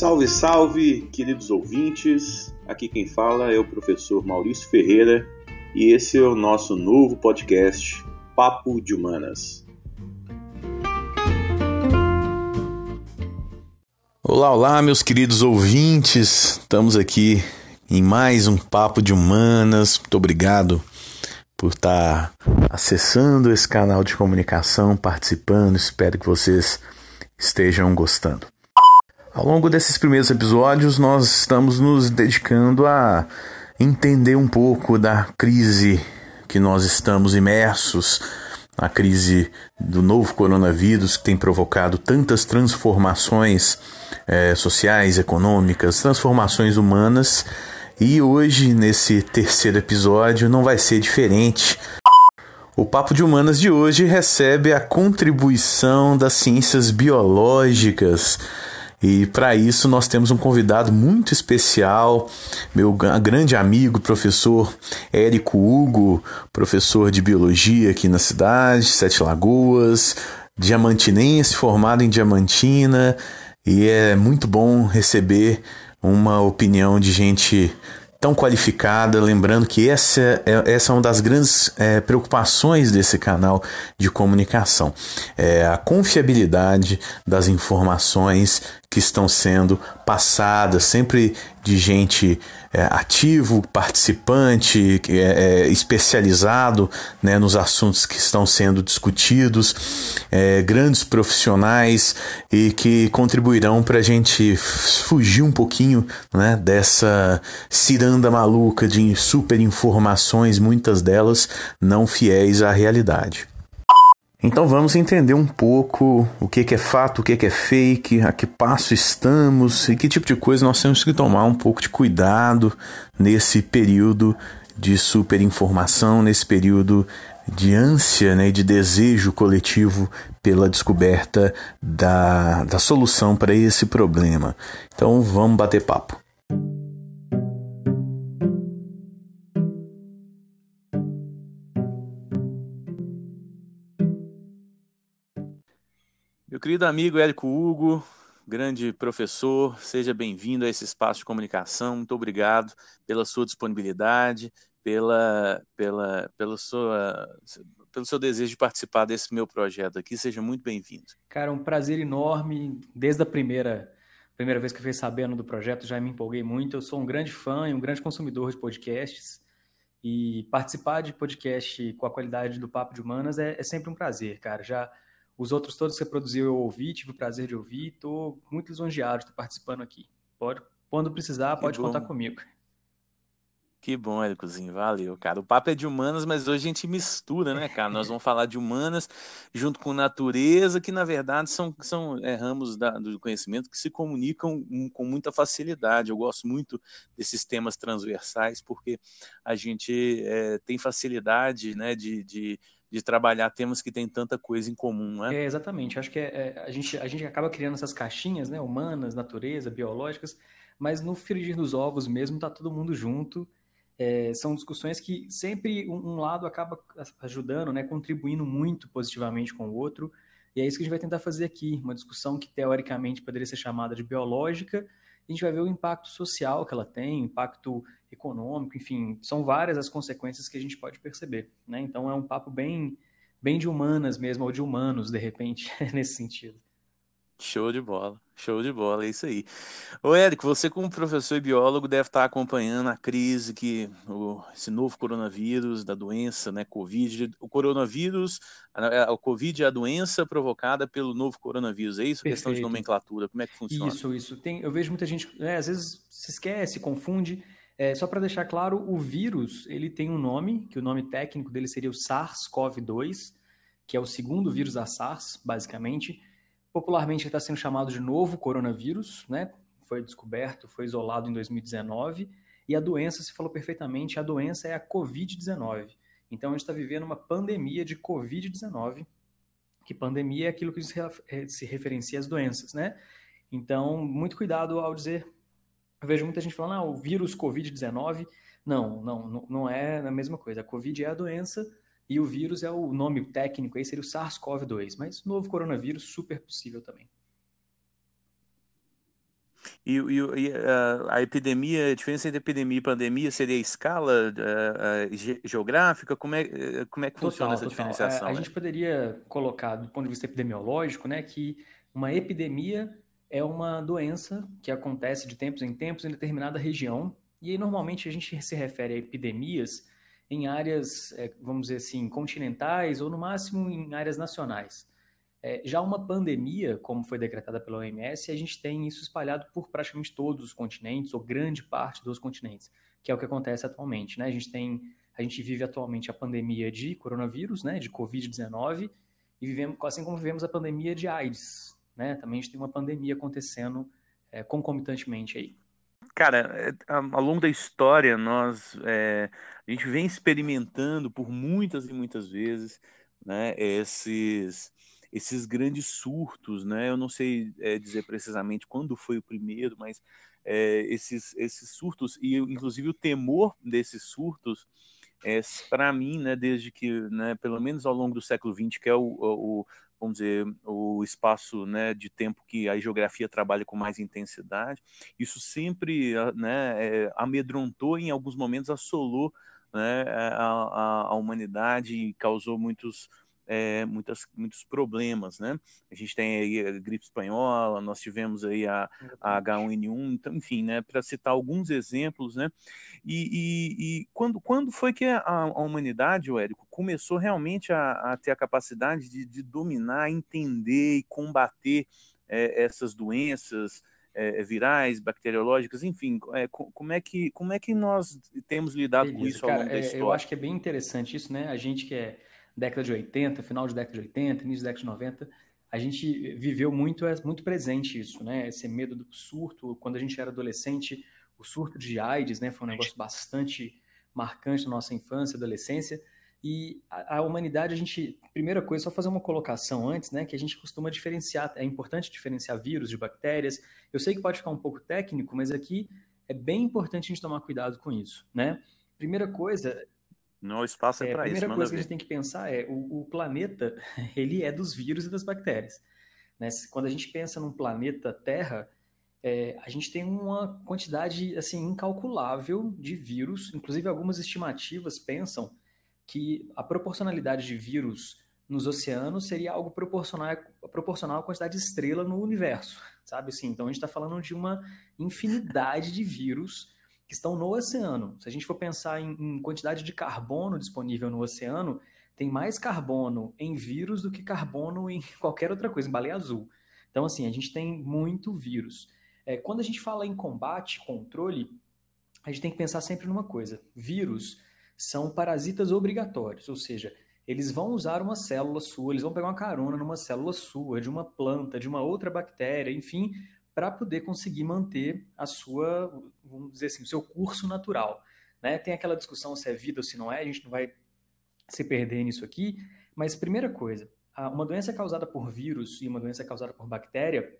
Salve, salve, queridos ouvintes. Aqui quem fala é o professor Maurício Ferreira e esse é o nosso novo podcast Papo de Humanas. Olá, olá, meus queridos ouvintes. Estamos aqui em mais um Papo de Humanas. Muito obrigado por estar acessando esse canal de comunicação, participando. Espero que vocês estejam gostando. Ao longo desses primeiros episódios, nós estamos nos dedicando a entender um pouco da crise que nós estamos imersos, a crise do novo coronavírus que tem provocado tantas transformações é, sociais, econômicas, transformações humanas. E hoje, nesse terceiro episódio, não vai ser diferente. O Papo de Humanas de hoje recebe a contribuição das ciências biológicas e para isso nós temos um convidado muito especial, meu grande amigo, professor Érico Hugo, professor de biologia aqui na cidade, Sete Lagoas, diamantinense, formado em Diamantina, e é muito bom receber uma opinião de gente tão qualificada, lembrando que essa é, essa é uma das grandes é, preocupações desse canal de comunicação, é a confiabilidade das informações que estão sendo passadas, sempre de gente é, ativo, participante, é, é, especializado né, nos assuntos que estão sendo discutidos, é, grandes profissionais e que contribuirão para a gente fugir um pouquinho né, dessa ciranda maluca de super informações, muitas delas não fiéis à realidade. Então vamos entender um pouco o que é fato, o que é fake, a que passo estamos e que tipo de coisa nós temos que tomar um pouco de cuidado nesse período de superinformação, nesse período de ânsia né, de desejo coletivo pela descoberta da, da solução para esse problema. Então vamos bater papo. Meu querido amigo Érico Hugo, grande professor, seja bem-vindo a esse espaço de comunicação. Muito obrigado pela sua disponibilidade, pela, pela, pela sua, pelo seu desejo de participar desse meu projeto aqui. Seja muito bem-vindo. Cara, um prazer enorme. Desde a primeira, primeira vez que eu fiquei sabendo do projeto, já me empolguei muito. Eu sou um grande fã e um grande consumidor de podcasts. E participar de podcast com a qualidade do Papo de Humanas é, é sempre um prazer, cara. Já os outros todos que você produziu eu ouvi, tive o prazer de ouvir, estou muito lisonjeado de estar participando aqui. Pode, quando precisar, que pode bom. contar comigo. Que bom, Éricozinho, valeu, cara. O papo é de humanas, mas hoje a gente mistura, né, cara? Nós vamos falar de humanas junto com natureza, que na verdade são, são é, ramos da, do conhecimento que se comunicam com muita facilidade. Eu gosto muito desses temas transversais, porque a gente é, tem facilidade né, de, de de trabalhar temas que têm tanta coisa em comum, né? É, exatamente. Acho que é, é, a, gente, a gente acaba criando essas caixinhas, né? Humanas, natureza, biológicas, mas no frigir dos ovos mesmo tá todo mundo junto. É, são discussões que sempre um, um, lado acaba ajudando, né? Contribuindo muito positivamente com o outro. E é isso que a gente vai tentar fazer aqui. Uma discussão que teoricamente poderia ser chamada de biológica, a gente vai ver o impacto social que ela tem, impacto econômico, enfim, são várias as consequências que a gente pode perceber, né? Então é um papo bem, bem de humanas mesmo, ou de humanos, de repente, nesse sentido. Show de bola, show de bola, é isso aí. Ô Érico, você como professor e biólogo deve estar acompanhando a crise que o, esse novo coronavírus, da doença, né, Covid, o coronavírus, a, a Covid é a doença provocada pelo novo coronavírus, é isso? Perfeito. Questão de nomenclatura, como é que funciona? Isso, isso. Tem, eu vejo muita gente, né, às vezes se esquece, confunde, é, só para deixar claro, o vírus ele tem um nome, que o nome técnico dele seria o SARS-CoV-2, que é o segundo vírus da SARS, basicamente. Popularmente está sendo chamado de novo coronavírus, né? Foi descoberto, foi isolado em 2019. E a doença, se falou perfeitamente, a doença é a Covid-19. Então a gente está vivendo uma pandemia de Covid-19, que pandemia é aquilo que se referencia às doenças, né? Então, muito cuidado ao dizer eu vejo muita gente falando, ah, o vírus Covid-19. Não, não, não é a mesma coisa. A Covid é a doença e o vírus é o nome técnico aí, seria o SARS-CoV-2. Mas novo coronavírus, super possível também. E, e, a, a, epidemia, a diferença entre epidemia e pandemia seria a escala a, a, geográfica? Como é, como é que total, funciona essa total. diferenciação? A, a gente poderia colocar, do ponto de vista epidemiológico, né, que uma epidemia é uma doença que acontece de tempos em tempos em determinada região. E aí, normalmente a gente se refere a epidemias em áreas, é, vamos dizer assim, continentais ou no máximo em áreas nacionais. É, já uma pandemia, como foi decretada pela OMS, a gente tem isso espalhado por praticamente todos os continentes, ou grande parte dos continentes, que é o que acontece atualmente. Né? A gente tem, a gente vive atualmente a pandemia de coronavírus, né, de Covid-19, e vivemos, assim como vivemos a pandemia de AIDS. Né? Também a gente tem uma pandemia acontecendo é, concomitantemente aí. Cara, é, ao longo da história, nós é, a gente vem experimentando por muitas e muitas vezes né, esses esses grandes surtos, né? Eu não sei é, dizer precisamente quando foi o primeiro, mas é, esses, esses surtos, e inclusive o temor desses surtos, é, para mim, né, desde que, né, pelo menos ao longo do século XX, que é o, o vamos dizer, o espaço né, de tempo que a geografia trabalha com mais intensidade, isso sempre né, é, amedrontou, em alguns momentos assolou né, a, a, a humanidade e causou muitos é, muitas, muitos problemas, né? A gente tem aí a gripe espanhola, nós tivemos aí a, a H1N1, então, enfim, né? Para citar alguns exemplos, né? E, e, e, quando, quando foi que a, a humanidade, o Érico, começou realmente a, a ter a capacidade de, de, dominar, entender e combater é, essas doenças, é, virais, bacteriológicas, enfim, é, como, é que, como é que nós temos lidado Beleza, com isso ao longo da história? Eu acho que é bem interessante isso, né? A gente que é década de 80, final de década de 80, início da década de 90, a gente viveu muito, é muito presente isso, né? Esse medo do surto. Quando a gente era adolescente, o surto de AIDS, né? Foi um negócio bastante marcante na nossa infância, adolescência. E a, a, humanidade, a gente, primeira coisa, só fazer uma colocação antes, né? Que a gente costuma diferenciar, é importante diferenciar vírus de bactérias. Eu sei que pode ficar um pouco técnico, mas aqui é bem importante a gente tomar cuidado com isso, né? Primeira coisa, não, o espaço é, é para isso. A primeira coisa que a gente tem que pensar é o, o, planeta, ele é dos vírus e das bactérias. Né? Quando a gente pensa num planeta Terra, é, a gente tem uma quantidade assim incalculável de vírus. Inclusive, algumas estimativas pensam que a proporcionalidade de vírus nos oceanos seria algo proporcional, proporcional à quantidade de estrela no universo, sabe assim? Então, a gente está falando de uma infinidade de vírus que estão no oceano. Se a gente for pensar em, em quantidade de carbono disponível no oceano, tem mais carbono em vírus do que carbono em qualquer outra coisa, em baleia azul. Então, assim, a gente tem muito vírus. É, quando a gente fala em combate, controle, a gente tem que pensar sempre numa coisa: vírus são parasitas obrigatórios, ou seja, eles vão usar uma célula sua, eles vão pegar uma carona numa célula sua, de uma planta, de uma outra bactéria, enfim, para poder conseguir manter a sua, vamos dizer assim, o seu curso natural. Né? Tem aquela discussão se é vida ou se não é, a gente não vai se perder nisso aqui, mas primeira coisa, uma doença causada por vírus e uma doença causada por bactéria,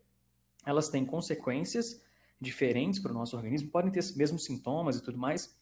elas têm consequências diferentes para o nosso organismo, podem ter os mesmos sintomas e tudo mais,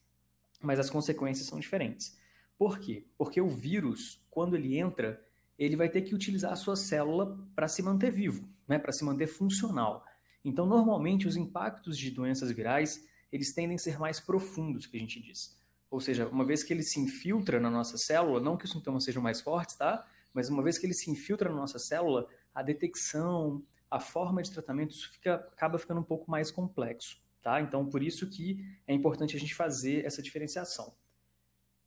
mas as consequências são diferentes. Por quê? Porque o vírus, quando ele entra, ele vai ter que utilizar a sua célula para se manter vivo, né? para se manter funcional. Então, normalmente, os impactos de doenças virais, eles tendem a ser mais profundos, que a gente diz. Ou seja, uma vez que ele se infiltra na nossa célula, não que os sintomas sejam mais fortes, tá? Mas uma vez que ele se infiltra na nossa célula, a detecção, a forma de tratamento, isso fica, acaba ficando um pouco mais complexo, tá? Então, por isso que é importante a gente fazer essa diferenciação.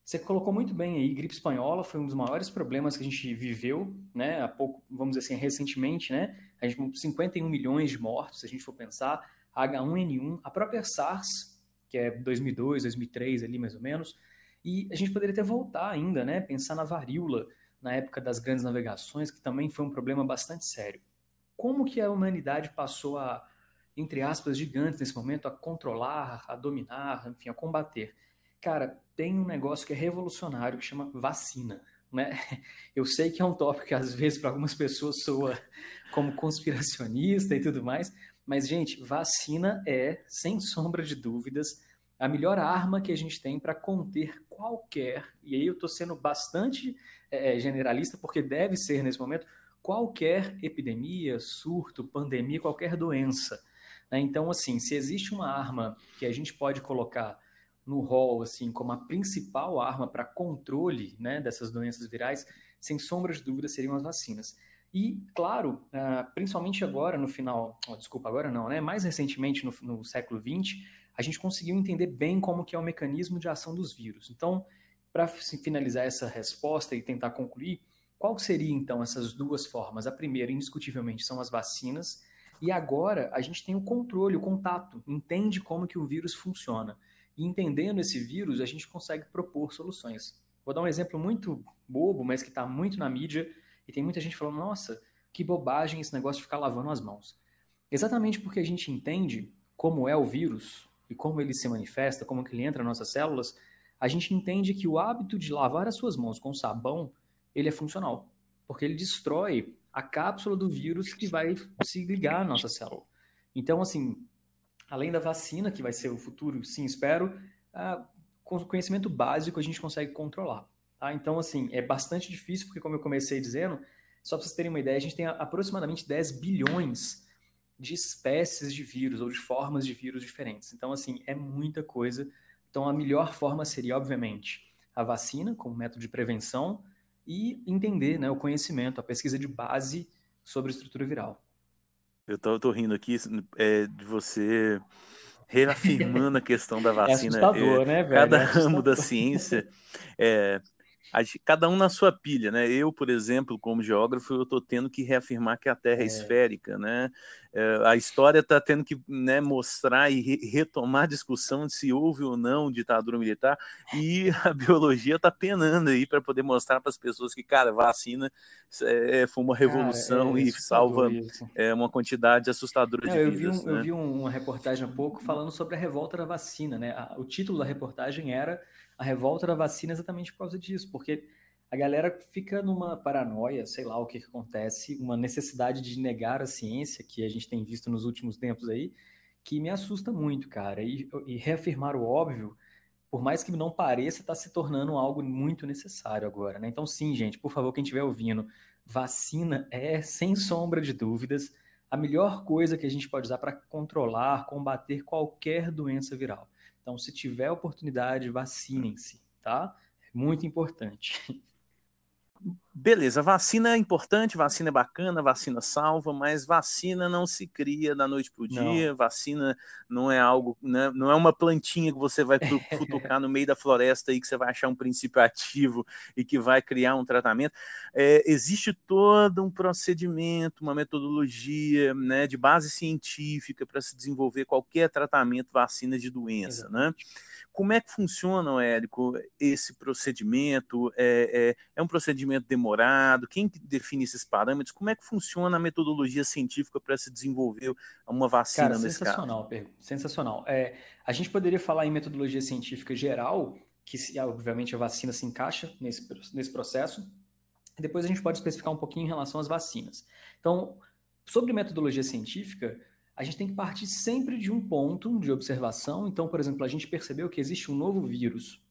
Você colocou muito bem aí, gripe espanhola foi um dos maiores problemas que a gente viveu, né? Há pouco, vamos dizer assim, recentemente, né? A gente com 51 milhões de mortos, se a gente for pensar, H1N1, a própria SARS, que é 2002, 2003 ali mais ou menos, e a gente poderia até voltar ainda, né? Pensar na varíola, na época das grandes navegações, que também foi um problema bastante sério. Como que a humanidade passou a, entre aspas, gigantes nesse momento, a controlar, a dominar, enfim, a combater? Cara, tem um negócio que é revolucionário que chama vacina. Né? Eu sei que é um tópico que às vezes para algumas pessoas soa como conspiracionista e tudo mais, mas gente, vacina é, sem sombra de dúvidas, a melhor arma que a gente tem para conter qualquer, e aí eu estou sendo bastante é, generalista, porque deve ser nesse momento, qualquer epidemia, surto, pandemia, qualquer doença. Né? Então, assim, se existe uma arma que a gente pode colocar no rol assim como a principal arma para controle né, dessas doenças virais, sem sombra de dúvida seriam as vacinas. E, claro, uh, principalmente agora no final, oh, desculpa, agora não, né? Mais recentemente no, no século XX, a gente conseguiu entender bem como que é o mecanismo de ação dos vírus. Então, para finalizar essa resposta e tentar concluir, qual seria então essas duas formas? A primeira, indiscutivelmente, são as vacinas, e agora a gente tem o controle, o contato, entende como que o vírus funciona. E entendendo esse vírus, a gente consegue propor soluções. Vou dar um exemplo muito bobo, mas que está muito na mídia, e tem muita gente falando, nossa, que bobagem esse negócio de ficar lavando as mãos. Exatamente porque a gente entende como é o vírus e como ele se manifesta, como que ele entra nas nossas células, a gente entende que o hábito de lavar as suas mãos com sabão, ele é funcional, porque ele destrói a cápsula do vírus que vai se ligar à nossa célula. Então, assim, além da vacina, que vai ser o futuro, sim, espero, com o conhecimento básico a gente consegue controlar. Tá? Então, assim, é bastante difícil, porque como eu comecei dizendo, só para vocês terem uma ideia, a gente tem aproximadamente 10 bilhões de espécies de vírus ou de formas de vírus diferentes. Então, assim, é muita coisa. Então, a melhor forma seria, obviamente, a vacina como método de prevenção e entender né, o conhecimento, a pesquisa de base sobre a estrutura viral. Eu tô, tô rindo aqui é, de você reafirmando a questão da é vacina. É assustador, é, né, velho? Cada é ramo da ciência é, cada um na sua pilha, né? Eu, por exemplo, como geógrafo, eu estou tendo que reafirmar que a Terra é, é esférica, né? É, a história está tendo que né, mostrar e re retomar a discussão de se houve ou não ditadura militar, e a biologia está penando aí para poder mostrar para as pessoas que, cara, vacina é, foi uma revolução cara, é e salva é, uma quantidade assustadora não, de eu vidas. Vi um, né? Eu vi uma reportagem há pouco falando sobre a revolta da vacina, né? O título da reportagem era a revolta da vacina exatamente por causa disso, porque a galera fica numa paranoia, sei lá o que, que acontece, uma necessidade de negar a ciência que a gente tem visto nos últimos tempos aí, que me assusta muito, cara. E, e reafirmar o óbvio, por mais que não pareça, está se tornando algo muito necessário agora, né? Então, sim, gente, por favor, quem estiver ouvindo, vacina é, sem sombra de dúvidas, a melhor coisa que a gente pode usar para controlar, combater qualquer doença viral. Então, se tiver oportunidade, vacinem-se, tá? É muito importante. Beleza, vacina é importante, vacina é bacana, vacina salva, mas vacina não se cria da noite para o dia, não. vacina não é algo, né, não é uma plantinha que você vai futucar no meio da floresta e que você vai achar um princípio ativo e que vai criar um tratamento. É, existe todo um procedimento, uma metodologia né, de base científica para se desenvolver qualquer tratamento, vacina de doença, né? Como é que funciona, Érico, esse procedimento? É, é, é, um procedimento demorado? Quem define esses parâmetros? Como é que funciona a metodologia científica para se desenvolver uma vacina Cara, nesse sensacional, caso? Sensacional. É, a gente poderia falar em metodologia científica geral, que obviamente a vacina se encaixa nesse, nesse processo. Depois a gente pode especificar um pouquinho em relação às vacinas. Então, sobre metodologia científica, a gente tem que partir sempre de um ponto de observação. Então, por exemplo, a gente percebeu que existe um novo vírus.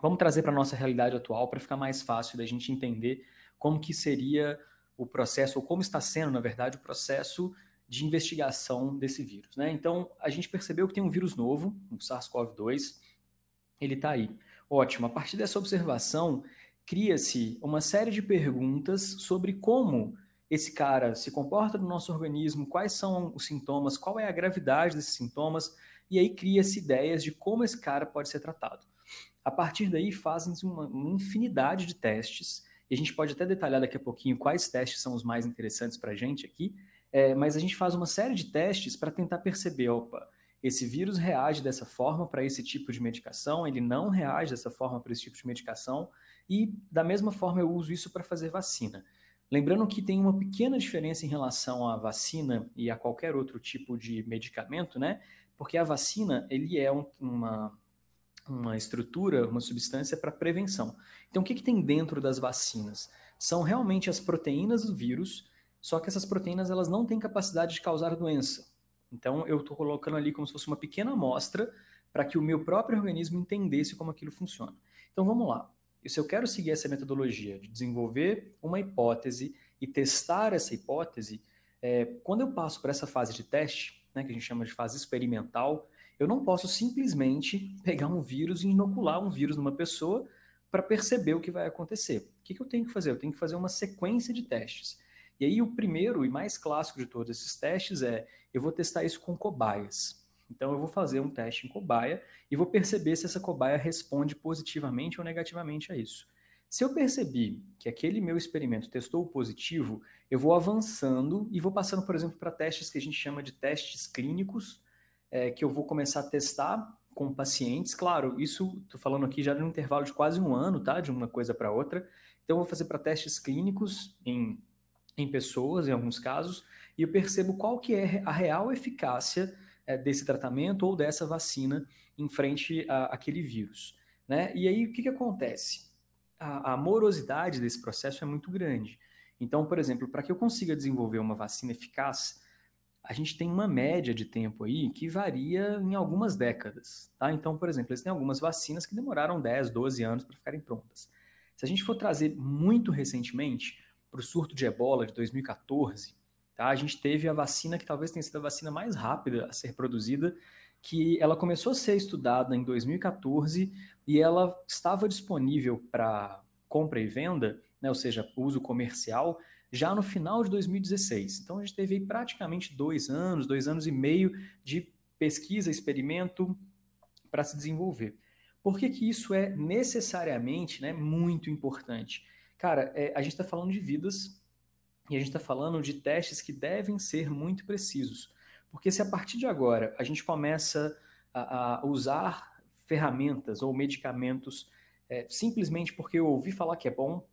Vamos trazer para a nossa realidade atual para ficar mais fácil da gente entender como que seria o processo, ou como está sendo, na verdade, o processo de investigação desse vírus. Né? Então, a gente percebeu que tem um vírus novo, o SARS-CoV-2, ele está aí. Ótimo, a partir dessa observação, cria-se uma série de perguntas sobre como esse cara se comporta no nosso organismo, quais são os sintomas, qual é a gravidade desses sintomas, e aí cria-se ideias de como esse cara pode ser tratado. A partir daí fazem-se uma, uma, infinidade de testes, e a gente pode até detalhar daqui a pouquinho quais testes são os mais interessantes para a gente aqui, é, mas a gente faz uma série de testes para tentar perceber, opa, esse vírus reage dessa forma para esse tipo de medicação, ele não reage dessa forma para esse tipo de medicação, e da mesma forma eu uso isso para fazer vacina. Lembrando que tem uma pequena diferença em relação à vacina e a qualquer outro tipo de medicamento, né? Porque a vacina, ele é um, uma, uma estrutura, uma substância para prevenção. Então, o que, que tem dentro das vacinas? São realmente as proteínas do vírus, só que essas proteínas elas não têm capacidade de causar doença. Então, eu estou colocando ali como se fosse uma pequena amostra para que o meu próprio organismo entendesse como aquilo funciona. Então, vamos lá. E se eu quero seguir essa metodologia de desenvolver uma hipótese e testar essa hipótese, é, quando eu passo para essa fase de teste, né, que a gente chama de fase experimental, eu não posso simplesmente pegar um vírus e inocular um vírus numa pessoa para perceber o que vai acontecer. O que, que eu tenho que fazer? Eu tenho que fazer uma sequência de testes. E aí, o primeiro e mais clássico de todos esses testes é: eu vou testar isso com cobaias. Então, eu vou fazer um teste em cobaia e vou perceber se essa cobaia responde positivamente ou negativamente a isso. Se eu percebi que aquele meu experimento testou positivo, eu vou avançando e vou passando, por exemplo, para testes que a gente chama de testes clínicos, é, que eu vou começar a testar com pacientes. Claro, isso estou falando aqui já no intervalo de quase um ano, tá? De uma coisa para outra. Então, eu vou fazer para testes clínicos em, em pessoas, em alguns casos, e eu percebo qual que é a real eficácia desse tratamento ou dessa vacina em frente àquele vírus. Né? E aí, o que, que acontece? A, a morosidade desse processo é muito grande. Então, por exemplo, para que eu consiga desenvolver uma vacina eficaz, a gente tem uma média de tempo aí que varia em algumas décadas. Tá? Então, por exemplo, eles têm algumas vacinas que demoraram 10, 12 anos para ficarem prontas. Se a gente for trazer muito recentemente para o surto de ebola de 2014, tá? a gente teve a vacina que talvez tenha sido a vacina mais rápida a ser produzida, que ela começou a ser estudada em 2014 e ela estava disponível para compra e venda, né, ou seja, uso comercial, já no final de 2016. Então a gente teve praticamente dois anos, dois anos e meio de pesquisa, experimento para se desenvolver. Por que, que isso é necessariamente né, muito importante? Cara, é, a gente está falando de vidas e a gente está falando de testes que devem ser muito precisos. Porque se a partir de agora a gente começa a, a usar ferramentas ou medicamentos é, simplesmente porque eu ouvi falar que é bom,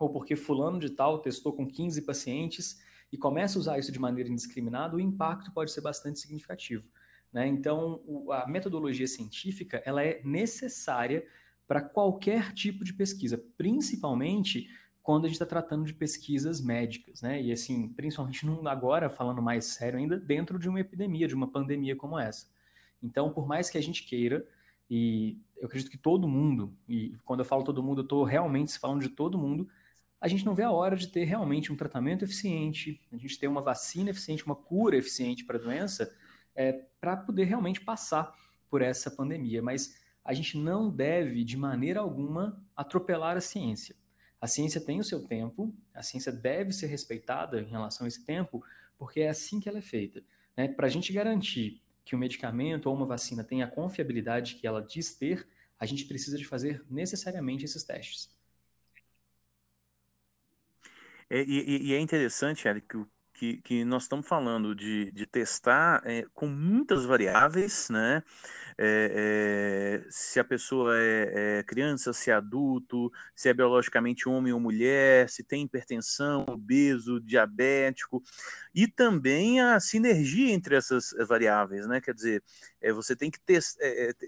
ou porque fulano de tal testou com 15 pacientes e começa a usar isso de maneira indiscriminada, o impacto pode ser bastante significativo. Né? Então, a metodologia científica ela é necessária para qualquer tipo de pesquisa, principalmente quando a gente está tratando de pesquisas médicas, né? E assim, principalmente agora, falando mais sério ainda, dentro de uma epidemia, de uma pandemia como essa. Então, por mais que a gente queira, e eu acredito que todo mundo, e quando eu falo todo mundo, eu estou realmente falando de todo mundo, a gente não vê a hora de ter realmente um tratamento eficiente, a gente ter uma vacina eficiente, uma cura eficiente para a doença, é, para poder realmente passar por essa pandemia. Mas a gente não deve, de maneira alguma, atropelar a ciência. A ciência tem o seu tempo, a ciência deve ser respeitada em relação a esse tempo, porque é assim que ela é feita. Né? Para a gente garantir que o medicamento ou uma vacina tenha a confiabilidade que ela diz ter, a gente precisa de fazer necessariamente esses testes. É, e, e, é interessante, Eric, que, que nós estamos falando de, de testar é, com muitas variáveis, né? É, é, se a pessoa é, é, criança, se é adulto, se é biologicamente homem ou mulher, se tem hipertensão, obeso, diabético, e também a sinergia entre essas variáveis, né? Quer dizer, você tem que ter,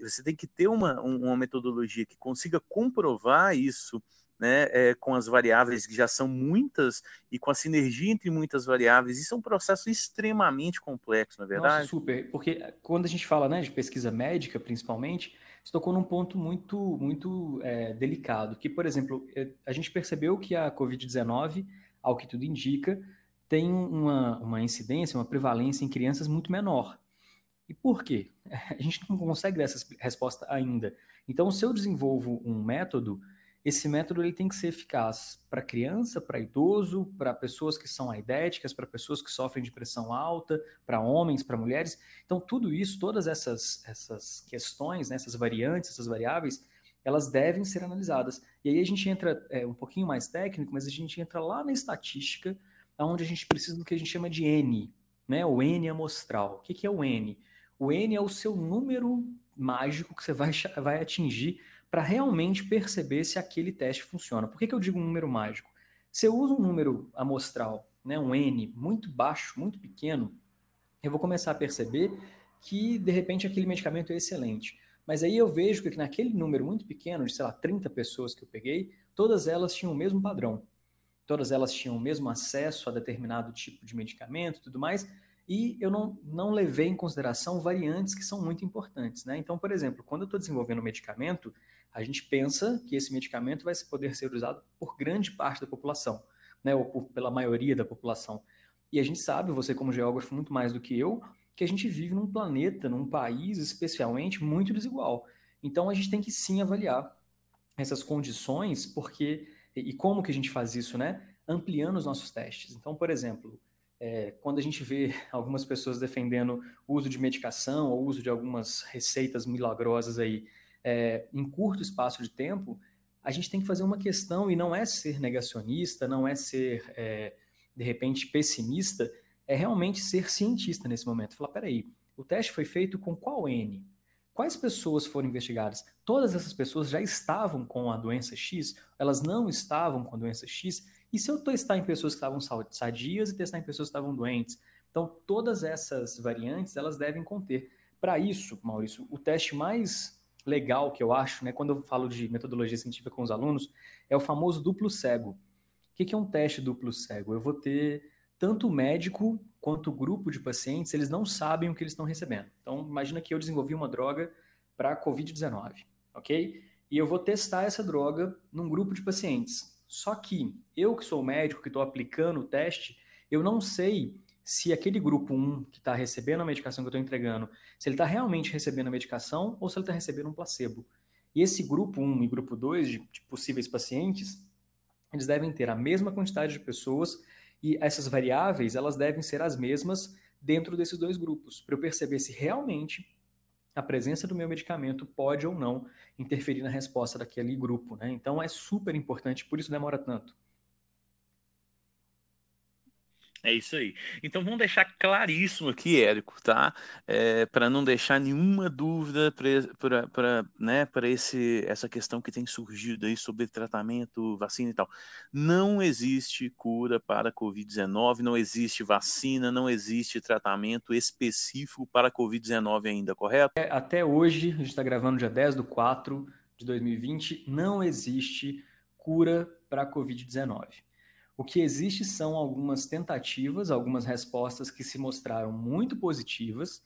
você tem que ter uma, uma metodologia que consiga comprovar isso né, é, com as variáveis que já são muitas e com a sinergia entre muitas variáveis. Isso é um processo extremamente complexo, na é verdade? Nossa, super, porque quando a gente fala né, de pesquisa médica, principalmente, você tocou num ponto muito, muito é, delicado, que, por exemplo, a gente percebeu que a Covid-19, ao que tudo indica, tem uma, uma incidência, uma prevalência em crianças muito menor. E por quê? A gente não consegue dar essa resposta ainda. Então, se eu desenvolvo um método esse método ele tem que ser eficaz para criança, para idoso, para pessoas que são aidéticas, para pessoas que sofrem de pressão alta, para homens, para mulheres. Então, tudo isso, todas essas, essas questões, né, essas variantes, essas variáveis, elas devem ser analisadas. E aí a gente entra é, um pouquinho mais técnico, mas a gente entra lá na estatística, onde a gente precisa do que a gente chama de N, né, o N amostral. O que, que é o N? O N é o seu número mágico que você vai, vai atingir para realmente perceber se aquele teste funciona. Por que, que eu digo um número mágico? Se eu uso um número amostral, né, um N muito baixo, muito pequeno, eu vou começar a perceber que de repente aquele medicamento é excelente. Mas aí eu vejo que naquele número muito pequeno, de sei lá, 30 pessoas que eu peguei, todas elas tinham o mesmo padrão. Todas elas tinham o mesmo acesso a determinado tipo de medicamento e tudo mais, e eu não, não levei em consideração variantes que são muito importantes. Né? Então, por exemplo, quando eu estou desenvolvendo um medicamento, a gente pensa que esse medicamento vai poder ser usado por grande parte da população, né, ou por, pela maioria da população. E a gente sabe, você como geógrafo muito mais do que eu, que a gente vive num planeta, num país especialmente muito desigual. Então a gente tem que sim avaliar essas condições, porque e como que a gente faz isso, né? Ampliando os nossos testes. Então, por exemplo, é, quando a gente vê algumas pessoas defendendo o uso de medicação ou uso de algumas receitas milagrosas aí é, em curto espaço de tempo, a gente tem que fazer uma questão e não é ser negacionista, não é ser é, de repente pessimista, é realmente ser cientista nesse momento. Falar, peraí, o teste foi feito com qual N? Quais pessoas foram investigadas? Todas essas pessoas já estavam com a doença X? Elas não estavam com a doença X? E se eu testar em pessoas que estavam sadias e testar em pessoas que estavam doentes? Então, todas essas variantes, elas devem conter. Para isso, Maurício, o teste mais legal que eu acho, né, quando eu falo de metodologia científica com os alunos, é o famoso duplo cego. O que é um teste duplo cego? Eu vou ter tanto o médico quanto o grupo de pacientes, eles não sabem o que eles estão recebendo. Então, imagina que eu desenvolvi uma droga para COVID-19, ok? E eu vou testar essa droga num grupo de pacientes. Só que eu que sou médico que estou aplicando o teste, eu não sei se aquele grupo 1 que está recebendo a medicação que eu estou entregando, se ele está realmente recebendo a medicação ou se ele está recebendo um placebo. E esse grupo 1 e grupo 2 de, de possíveis pacientes, eles devem ter a mesma quantidade de pessoas e essas variáveis, elas devem ser as mesmas dentro desses dois grupos, para eu perceber se realmente a presença do meu medicamento pode ou não interferir na resposta daquele grupo. Né? Então é super importante, por isso demora tanto. É isso aí. Então vamos deixar claríssimo aqui, Érico, tá? É, para não deixar nenhuma dúvida para né, esse, essa questão que tem surgido aí sobre tratamento, vacina e tal. Não existe cura para a Covid-19, não existe vacina, não existe tratamento específico para a Covid-19 ainda, correto? É, até hoje, a gente está gravando dia 10 do 4 de 2020, não existe cura para a Covid-19. O que existe são algumas tentativas, algumas respostas que se mostraram muito positivas,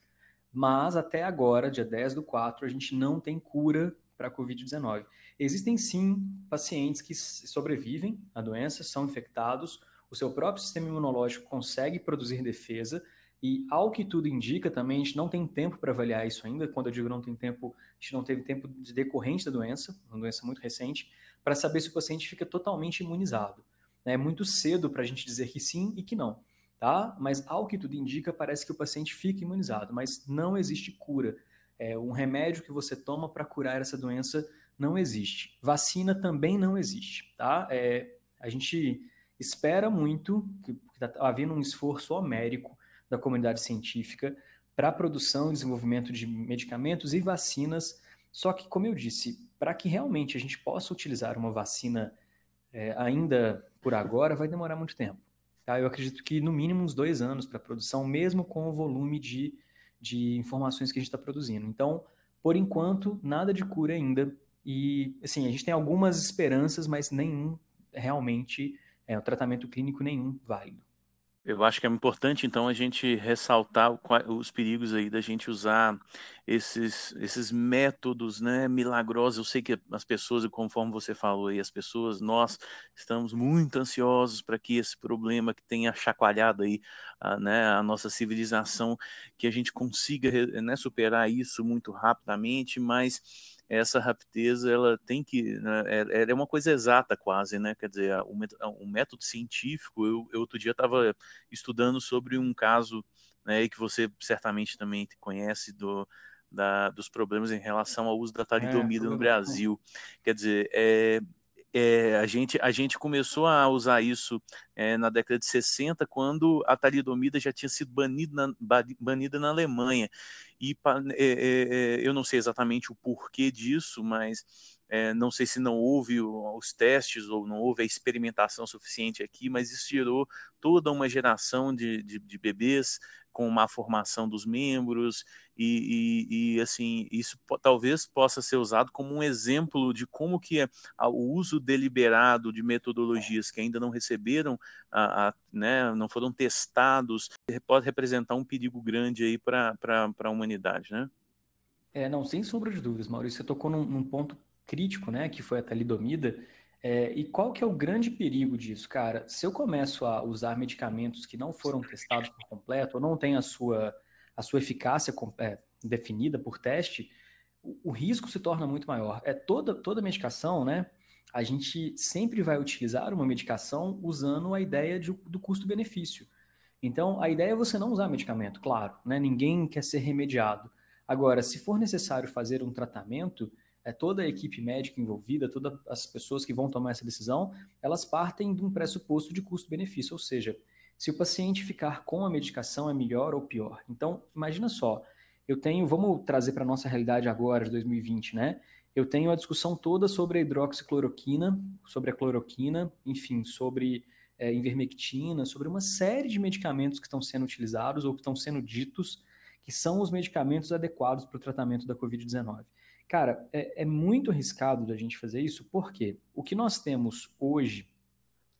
mas até agora, dia 10 do 4, a gente não tem cura para a Covid-19. Existem sim pacientes que sobrevivem à doença, são infectados, o seu próprio sistema imunológico consegue produzir defesa, e ao que tudo indica também, a gente não tem tempo para avaliar isso ainda. Quando eu digo não tem tempo, a gente não teve tempo de decorrente da doença, uma doença muito recente, para saber se o paciente fica totalmente imunizado. É muito cedo para a gente dizer que sim e que não, tá? Mas ao que tudo indica, parece que o paciente fica imunizado, mas não existe cura. É, um remédio que você toma para curar essa doença não existe. Vacina também não existe, tá? É, a gente espera muito que está havendo um esforço homérico da comunidade científica para a produção e desenvolvimento de medicamentos e vacinas. Só que, como eu disse, para que realmente a gente possa utilizar uma vacina é, ainda por agora, vai demorar muito tempo. Tá? Eu acredito que no mínimo uns dois anos para produção, mesmo com o volume de, de informações que a gente está produzindo. Então, por enquanto, nada de cura ainda. E, assim, a gente tem algumas esperanças, mas nenhum realmente, é, o tratamento clínico nenhum válido. Eu acho que é importante, então, a gente ressaltar os perigos aí da gente usar esses, esses métodos né, milagrosos. Eu sei que as pessoas, conforme você falou aí, as pessoas, nós estamos muito ansiosos para que esse problema que tenha chacoalhado aí a, né, a nossa civilização, que a gente consiga né, superar isso muito rapidamente, mas essa rapidez ela tem que né, é, é uma coisa exata quase né? Quer dizer o, método científico eu, eu outro dia estava estudando sobre um caso né que você certamente também conhece do da, dos problemas em relação ao uso da talidomida é, no Brasil. Quer dizer é, é, a, gente, a gente começou a usar isso é, na década de 60, quando a talidomida já tinha sido banida na, banida na Alemanha. E é, eu não sei exatamente o porquê disso, mas é, não sei se não houve os testes ou não houve a experimentação suficiente aqui, mas isso gerou toda uma geração de, de, de bebês com má formação dos membros e, e, e, assim isso talvez possa ser usado como um exemplo de como que é o uso deliberado de metodologias que ainda não receberam a, a né, não foram testados pode representar um perigo grande aí para a humanidade, né? É, não, sem sombra de dúvidas, Maurício, você tocou num, num ponto crítico, né, que foi a talidomida. É, e qual que é o grande perigo disso, cara? Se eu começo a usar medicamentos que não foram testados por completo, ou não têm a sua, a sua eficácia é, definida por teste, o, o, risco se torna muito maior. É toda, toda medicação, né? A gente sempre vai utilizar uma medicação usando a ideia de, do custo-benefício. Então, a ideia é você não usar medicamento, claro, né? Ninguém quer ser remediado. Agora, se for necessário fazer um tratamento, é, toda a equipe médica envolvida, todas as pessoas que vão tomar essa decisão, elas partem de um pressuposto de custo-benefício, ou seja, se o paciente ficar com a medicação é melhor ou pior. Então, imagina só, eu tenho, vamos trazer para a nossa realidade agora, de 2020, né? Eu tenho a discussão toda sobre a hidroxicloroquina, sobre a cloroquina, enfim, sobre é, invermectina, sobre uma série de medicamentos que estão sendo utilizados ou que estão sendo ditos que são os medicamentos adequados para o tratamento da Covid-19. Cara, é, é muito arriscado da gente fazer isso, porque o que nós temos hoje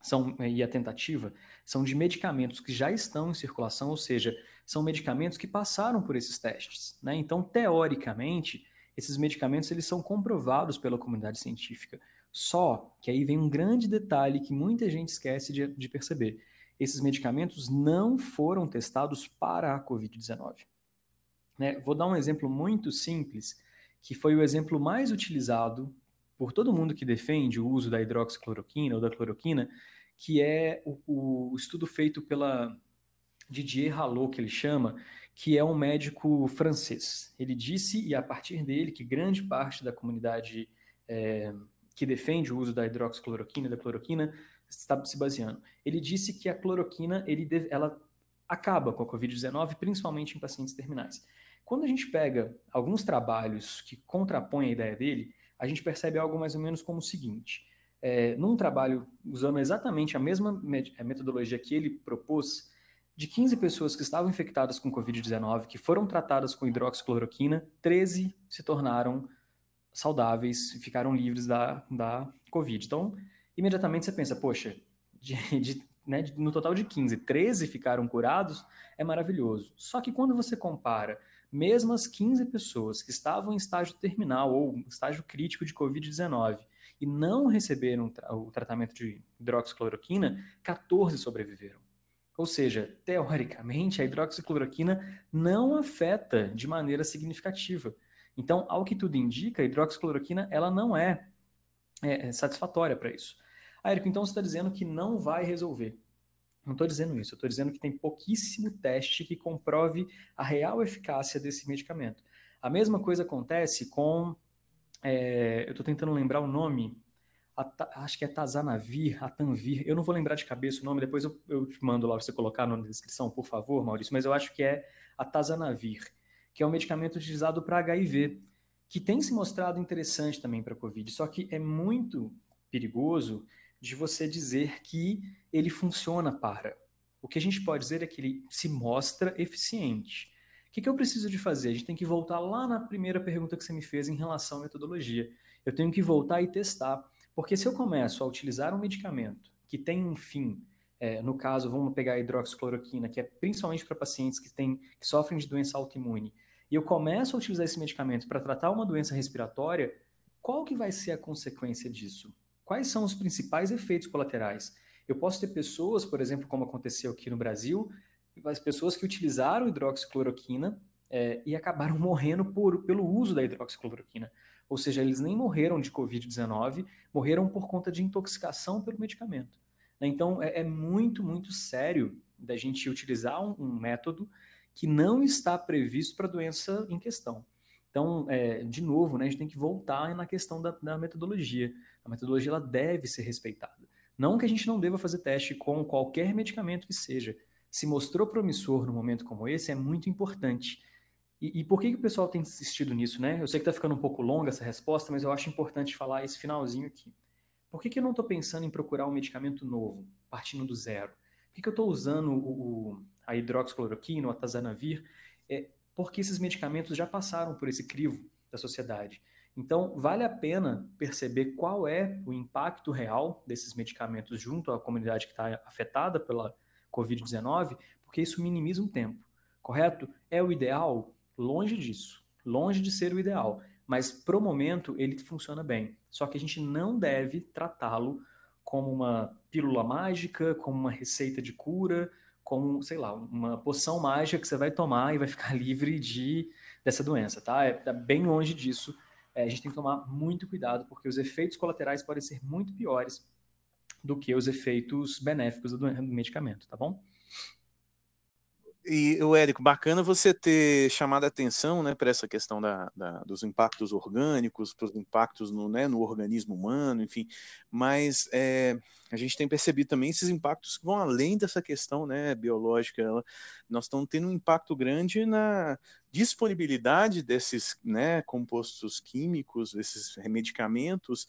são, e a tentativa são de medicamentos que já estão em circulação, ou seja, são medicamentos que passaram por esses testes. Né? Então, teoricamente, esses medicamentos eles são comprovados pela comunidade científica. Só que aí vem um grande detalhe que muita gente esquece de, de perceber. Esses medicamentos não foram testados para a Covid-19. Né? Vou dar um exemplo muito simples, que foi o exemplo mais utilizado por todo mundo que defende o uso da hidroxicloroquina ou da cloroquina, que é o, o estudo feito pela Didier Rallot, que ele chama, que é um médico francês. Ele disse, e a partir dele, que grande parte da comunidade é, que defende o uso da hidroxicloroquina e da cloroquina está se baseando. Ele disse que a cloroquina ele ela acaba com a Covid-19, principalmente em pacientes terminais. Quando a gente pega alguns trabalhos que contrapõem a ideia dele, a gente percebe algo mais ou menos como o seguinte: é, num trabalho usando exatamente a mesma metodologia que ele propôs, de 15 pessoas que estavam infectadas com Covid-19, que foram tratadas com hidroxicloroquina, 13 se tornaram saudáveis e ficaram livres da, da Covid. Então, imediatamente você pensa, poxa, de, de, né, no total de 15, 13 ficaram curados, é maravilhoso. Só que quando você compara mesmo as 15 pessoas que estavam em estágio terminal ou estágio crítico de Covid-19 e não receberam o tratamento de hidroxicloroquina, 14 sobreviveram. Ou seja, teoricamente, a hidroxicloroquina não afeta de maneira significativa. Então, ao que tudo indica, a hidroxicloroquina ela não é, é, é satisfatória para isso. Ah, Érico, então você está dizendo que não vai resolver. Não estou dizendo isso, eu estou dizendo que tem pouquíssimo teste que comprove a real eficácia desse medicamento. A mesma coisa acontece com. É, eu estou tentando lembrar o nome, a, acho que é Tazanavir, Atanvir, eu não vou lembrar de cabeça o nome, depois eu, eu te mando lá para você colocar na descrição, por favor, Maurício, mas eu acho que é a Tazanavir, que é um medicamento utilizado para HIV, que tem se mostrado interessante também para a Covid, só que é muito perigoso de você dizer que ele funciona para. O que a gente pode dizer é que ele se mostra eficiente. O que, que eu preciso de fazer? A gente tem que voltar lá na primeira pergunta que você me fez em relação à metodologia. Eu tenho que voltar e testar. Porque se eu começo a utilizar um medicamento que tem um fim, é, no caso, vamos pegar a hidroxicloroquina, que é principalmente para pacientes que, têm, que sofrem de doença autoimune, e eu começo a utilizar esse medicamento para tratar uma doença respiratória, qual que vai ser a consequência disso? Quais são os principais efeitos colaterais? Eu posso ter pessoas, por exemplo, como aconteceu aqui no Brasil, as pessoas que utilizaram hidroxicloroquina é, e acabaram morrendo por, pelo uso da hidroxicloroquina. Ou seja, eles nem morreram de Covid-19, morreram por conta de intoxicação pelo medicamento. Né? Então, é, é muito, muito sério da gente utilizar um, um método que não está previsto para a doença em questão. Então, é, de novo, né, a gente tem que voltar na questão da, da, metodologia. A metodologia ela deve ser respeitada. Não que a gente não deva fazer teste com qualquer medicamento que seja. Se mostrou promissor num momento como esse, é muito importante. E, e por que, que o pessoal tem insistido nisso, né? Eu sei que está ficando um pouco longa essa resposta, mas eu acho importante falar esse finalzinho aqui. Por que, que eu não estou pensando em procurar um medicamento novo, partindo do zero? Por que, que eu estou usando o, o, a hidroxicloroquina, o atazanavir? É, porque esses medicamentos já passaram por esse crivo da sociedade. Então, vale a pena perceber qual é o impacto real desses medicamentos junto à comunidade que está afetada pela Covid-19, porque isso minimiza um tempo, correto? É o ideal? Longe disso, longe de ser o ideal, mas pro momento ele funciona bem. Só que a gente não deve tratá-lo como uma pílula mágica, como uma receita de cura, como, sei lá, uma poção mágica que você vai tomar e vai ficar livre de dessa doença, tá? É tá bem longe disso. É, a gente tem que tomar muito cuidado, porque os efeitos colaterais podem ser muito piores do que os efeitos benéficos do, medicamento, tá bom? E o Érico, bacana você ter chamado a atenção né, para essa questão da, da, dos impactos orgânicos, para os impactos no, né, no organismo humano, enfim, mas é, a gente tem percebido também esses impactos que vão além dessa questão né, biológica. Ela, nós estamos tendo um impacto grande na disponibilidade desses né, compostos químicos, desses medicamentos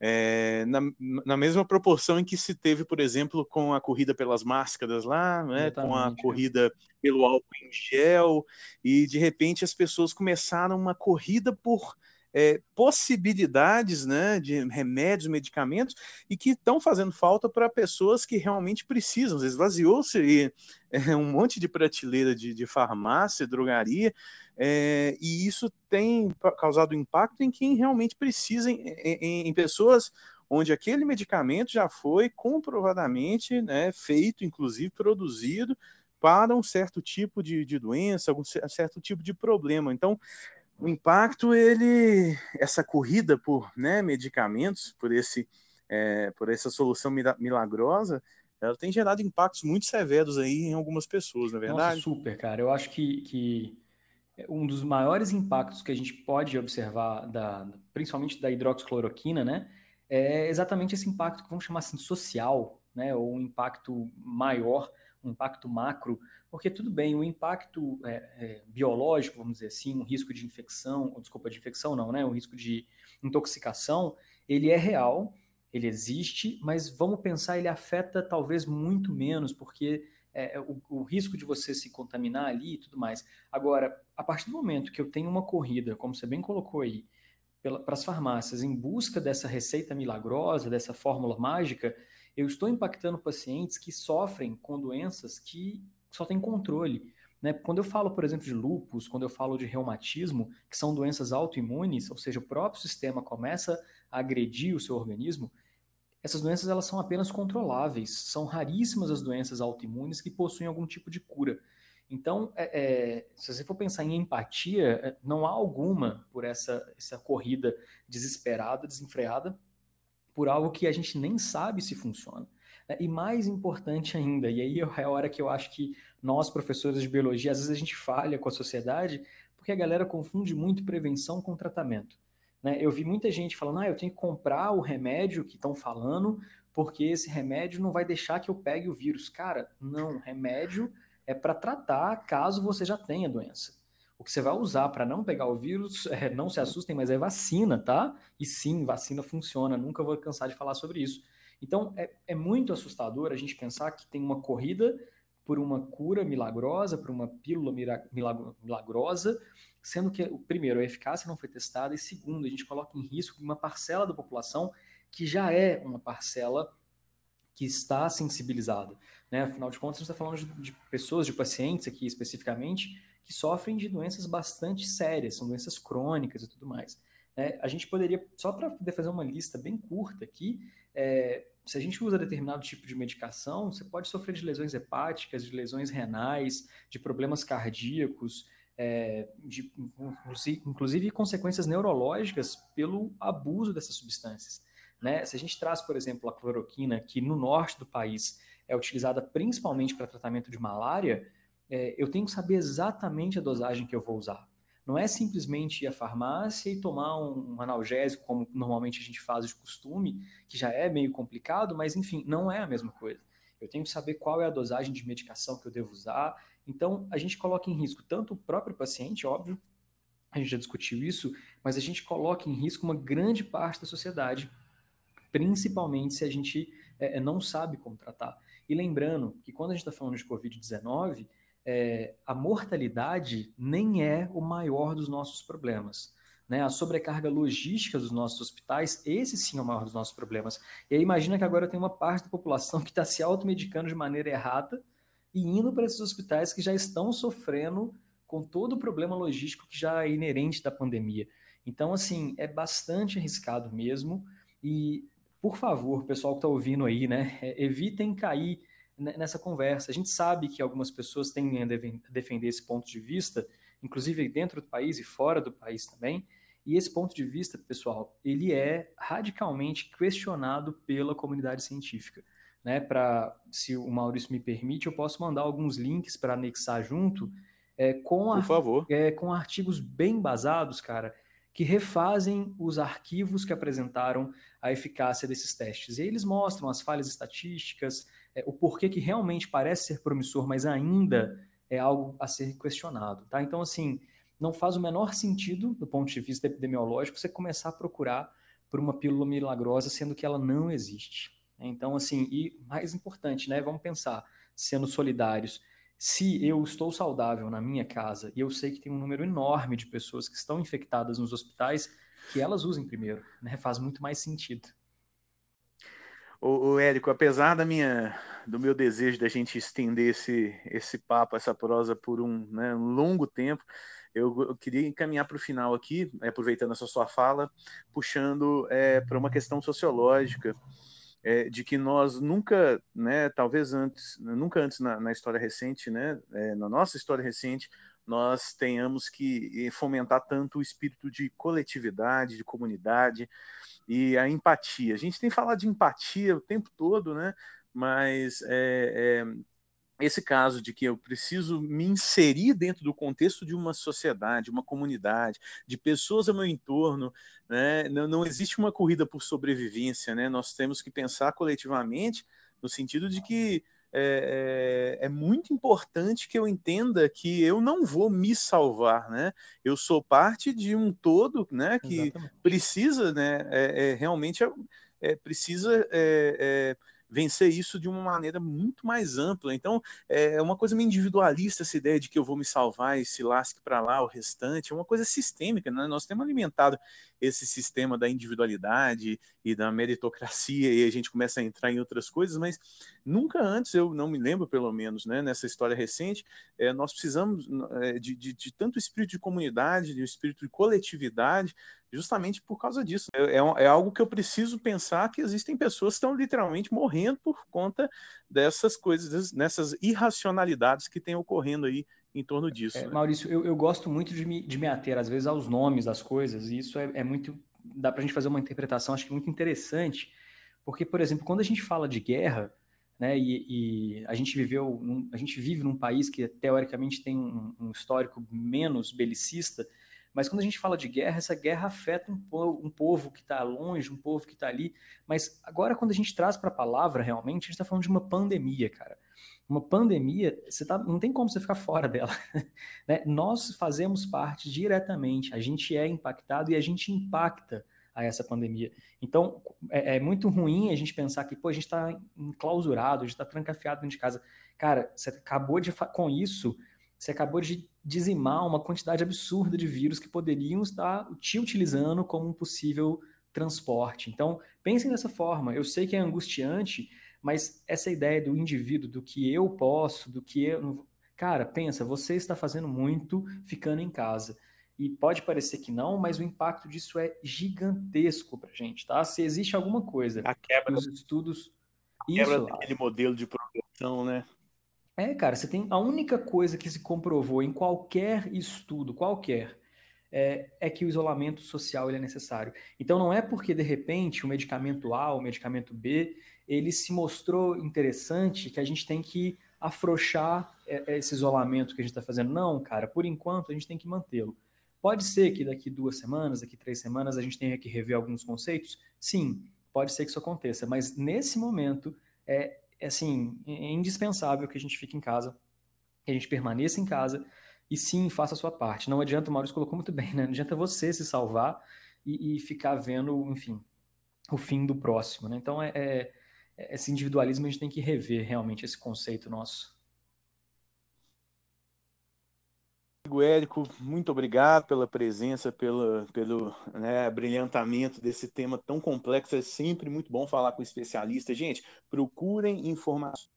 é, na, na, mesma proporção em que se teve, por exemplo, com a corrida pelas máscaras lá, né, com a é. corrida pelo álcool em gel, e de repente as pessoas começaram uma corrida por é, possibilidades né, de remédios, medicamentos, e que estão fazendo falta para pessoas que realmente precisam. Esvaziou-se é, um monte de prateleira de, de farmácia, drogaria, é, e isso tem causado impacto em quem realmente precisa, em, em, em pessoas onde aquele medicamento já foi comprovadamente né, feito, inclusive produzido, para um certo tipo de, de doença, algum certo tipo de problema. Então, o impacto, ele, essa corrida por né, medicamentos, por, esse, é, por essa solução milagrosa, ela tem gerado impactos muito severos aí em algumas pessoas, na é verdade? Nossa, super, cara. Eu acho que, que um dos maiores impactos que a gente pode observar, da, principalmente da hidroxicloroquina, né, é exatamente esse impacto que vamos chamar assim social, né, ou um impacto maior, um impacto macro, porque tudo bem, o impacto é, é, biológico, vamos dizer assim, um risco de infecção, ou desculpa, de infecção não, né? O risco de intoxicação, ele é real, ele existe, mas vamos pensar, ele afeta talvez muito menos, porque é, é o, o, risco de você se contaminar ali e tudo mais. Agora, a partir do momento que eu tenho uma corrida, como você bem colocou aí, para as farmácias em busca dessa receita milagrosa, dessa fórmula mágica, eu estou impactando pacientes que sofrem com doenças que só têm controle. Né? Quando eu falo, por exemplo, de lupus, quando eu falo de reumatismo, que são doenças autoimunes, ou seja, o próprio sistema começa a agredir o seu organismo, essas doenças elas são apenas controláveis. São raríssimas as doenças autoimunes que possuem algum tipo de cura. Então, é, é, se você for pensar em empatia, é, não há alguma por essa, essa corrida desesperada, desenfreada, por algo que a gente nem sabe se funciona. Né? E mais importante ainda, e aí é a hora que eu acho que nós, professores de biologia, às vezes a gente falha com a sociedade, porque a galera confunde muito prevenção com tratamento. Né? Eu vi muita gente falando, ah, eu tenho que comprar o remédio que estão falando, porque esse remédio não vai deixar que eu pegue o vírus. Cara, não, remédio é para tratar caso você já tenha doença. O que você vai usar para não pegar o vírus, é, não se assustem, mas é vacina, tá? E sim, vacina funciona, nunca vou cansar de falar sobre isso. Então, é, é muito assustador a gente pensar que tem uma corrida por uma cura milagrosa, por uma pílula milagrosa, sendo que, primeiro, a eficácia não foi testada, e segundo, a gente coloca em risco uma parcela da população que já é uma parcela que está sensibilizada. Né? Afinal de contas, a gente está falando de, de pessoas, de pacientes aqui especificamente, que sofrem de doenças bastante sérias, são doenças crônicas e tudo mais. É, a gente poderia, só para poder fazer uma lista bem curta aqui, é, se a gente usa determinado tipo de medicação, você pode sofrer de lesões hepáticas, de lesões renais, de problemas cardíacos, é, de, inclusive consequências neurológicas pelo abuso dessas substâncias. Né? Se a gente traz, por exemplo, a cloroquina, que no norte do país é utilizada principalmente para tratamento de malária, é, eu tenho que saber exatamente a dosagem que eu vou usar. Não é simplesmente ir à farmácia e tomar um, analgésico, como normalmente a gente faz de costume, que já é meio complicado, mas enfim, não é a mesma coisa. Eu tenho que saber qual é a dosagem de medicação que eu devo usar. Então, a gente coloca em risco tanto o próprio paciente, óbvio, a gente já discutiu isso, mas a gente coloca em risco uma grande parte da sociedade, principalmente se a gente é, não sabe como tratar. E lembrando que quando a gente está falando de Covid-19, é, a mortalidade nem é o maior dos nossos problemas. Né? A sobrecarga logística dos nossos hospitais, esse sim é o maior dos nossos problemas. E aí imagina que agora tem uma parte da população que está se automedicando de maneira errada e indo para esses hospitais que já estão sofrendo com todo o problema logístico que já é inerente da pandemia. Então, assim, é bastante arriscado mesmo. E, por favor, pessoal que está ouvindo aí, né, é, evitem cair nessa conversa. A gente sabe que algumas pessoas tendem a defender esse ponto de vista, inclusive dentro do país e fora do país também. E esse ponto de vista, pessoal, ele é radicalmente questionado pela comunidade científica. Né, pra, se o Maurício me permite, eu posso mandar alguns links para anexar junto é, com, Por favor. É, com artigos bem embasados, cara, que refazem os arquivos que apresentaram a eficácia desses testes. E aí eles mostram as falhas estatísticas, é, o porquê que realmente parece ser promissor, mas ainda é algo a ser questionado. Tá? Então, assim, não faz o menor sentido, do ponto de vista epidemiológico, você começar a procurar por uma pílula milagrosa, sendo que ela não existe. Então, assim, e mais importante, né? Vamos pensar, sendo solidários. Se eu estou saudável na minha casa e eu sei que tem um número enorme de pessoas que estão infectadas nos hospitais, que elas usem primeiro, né? Faz muito mais sentido. O, Érico, apesar da minha, do meu desejo da gente estender esse, esse papo, essa prosa por um, né, um longo tempo, eu, eu, queria encaminhar para o final aqui, aproveitando essa sua fala, puxando é, para uma questão sociológica é, de que nós nunca, né, talvez antes, nunca antes na, na história recente, né, é, na nossa história recente, nós tenhamos que fomentar tanto o espírito de coletividade, de comunidade e a empatia. A gente tem falado de empatia o tempo todo, né? Mas é, esse caso de que eu preciso me inserir dentro do contexto de uma sociedade, uma comunidade, de pessoas ao meu entorno, né? não, não existe uma corrida por sobrevivência, né? nós temos que pensar coletivamente no sentido de que é, é, é, muito importante que eu entenda que eu não vou me salvar, né? Eu sou parte de um todo, né? Que Exatamente. precisa, né? É, é realmente é, é precisa vencer isso de uma maneira muito mais ampla. Então, é uma coisa meio individualista essa ideia de que eu vou me salvar e se lasque para lá o restante, é uma coisa sistêmica, né? Nós temos alimentado esse sistema da individualidade e da meritocracia e a gente começa a entrar em outras coisas, mas nunca antes, eu não me lembro pelo menos, né, nessa história recente, é, nós precisamos é, de, de, de, tanto espírito de comunidade, de um espírito de coletividade, justamente por causa disso. É, é, é, algo que eu preciso pensar que existem pessoas que estão literalmente morrendo por conta dessas coisas, nessas irracionalidades que têm ocorrendo aí em torno disso. É, né? Maurício, eu, eu, gosto muito de me, de me ater, às vezes, aos nomes das coisas, e isso é, é muito. dá para a gente fazer uma interpretação, acho que muito interessante, porque, por exemplo, quando a gente fala de guerra, né, e, e a gente viveu, num, a gente vive num país que teoricamente tem um, um histórico menos belicista, mas quando a gente fala de guerra, essa guerra afeta um povo, um povo que está longe, um povo que está ali. Mas agora, quando a gente traz para a palavra, realmente, a gente está falando de uma pandemia, cara. Uma pandemia, você tá, não tem como você ficar fora dela. né? Nós fazemos parte diretamente, a gente é impactado e a gente impacta a essa pandemia. Então, é, é muito ruim a gente pensar que, pô, a gente está enclausurado, a gente está trancafiado dentro de casa. Cara, você acabou de, com isso, você acabou de dizimar uma quantidade absurda de vírus que poderiam estar te utilizando como um possível transporte. Então, pensem dessa forma. Eu sei que é angustiante, mas essa ideia do indivíduo, do que eu posso, do que eu. Cara, pensa, você está fazendo muito ficando em casa. E pode parecer que não, mas o impacto disso é gigantesco para gente, tá? Se existe alguma coisa a quebra os estudos. A quebra isso, daquele modelo de progressão, né? É, cara, você tem a única coisa que se comprovou em qualquer estudo, qualquer, é, é, que o isolamento social é necessário. Então não é porque de repente o medicamento A, o medicamento B, ele se mostrou interessante que a gente tem que afrouxar é, esse isolamento que a gente está fazendo. Não, cara, por enquanto a gente tem que mantê-lo. Pode ser que daqui duas semanas, daqui três semanas, a gente tenha que rever alguns conceitos? Sim, pode ser que isso aconteça, mas nesse momento é, é assim, é indispensável que a gente fique em casa, que a gente permaneça em casa e sim, faça a sua parte. Não adianta, o Maurício colocou muito bem, né? Não adianta você se salvar e, e ficar vendo, enfim, o fim do próximo, né? Então, é, é, esse individualismo a gente tem que rever realmente esse conceito nosso. Érico, muito obrigado pela presença, pelo, pelo né, brilhantamento desse tema tão complexo. É sempre muito bom falar com especialistas. Gente, procurem informações.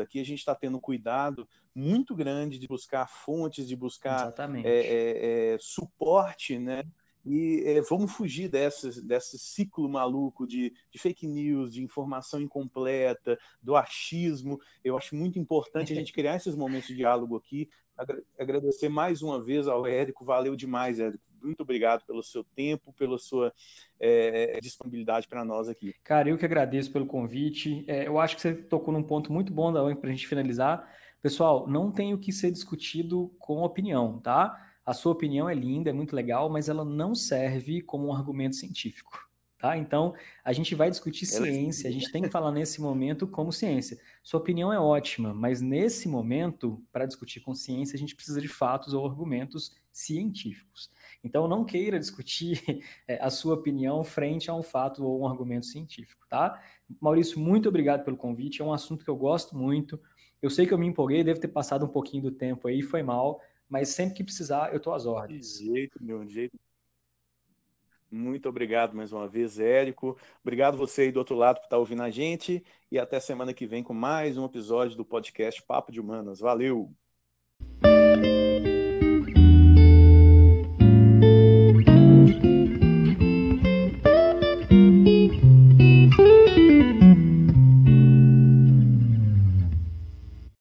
Aqui a gente está tendo cuidado muito grande de buscar fontes, de buscar é, é, é, suporte, né? E é, vamos fugir desse, desse ciclo maluco de, de, fake news, de informação incompleta, do achismo. Eu acho muito importante a gente criar esses momentos de diálogo aqui. Agradecer mais uma vez ao Érico, valeu demais, Érico. Muito obrigado pelo seu tempo, pela sua é, disponibilidade para nós aqui. Cara, eu que agradeço pelo convite. É, eu acho que você tocou num ponto muito bom da para a gente finalizar. Pessoal, não tem o que ser discutido com opinião, tá? A sua opinião é linda, é muito legal, mas ela não serve como um argumento científico. Tá? Então, a gente vai discutir é ciência, a gente tem que falar nesse momento como ciência. Sua opinião é ótima, mas nesse momento, para discutir com ciência, a gente precisa de fatos ou argumentos científicos. Então, não queira discutir é, a sua opinião frente a um fato ou um argumento científico, tá? Maurício, muito obrigado pelo convite, é um assunto que eu gosto muito. Eu sei que eu me empolguei, devo ter passado um pouquinho do tempo aí, foi mal, mas sempre que precisar, eu estou às ordens. De jeito, meu, de jeito. Muito obrigado mais uma vez, Érico. Obrigado você aí do outro lado por estar ouvindo a gente. E até semana que vem com mais um episódio do podcast Papo de Humanas. Valeu!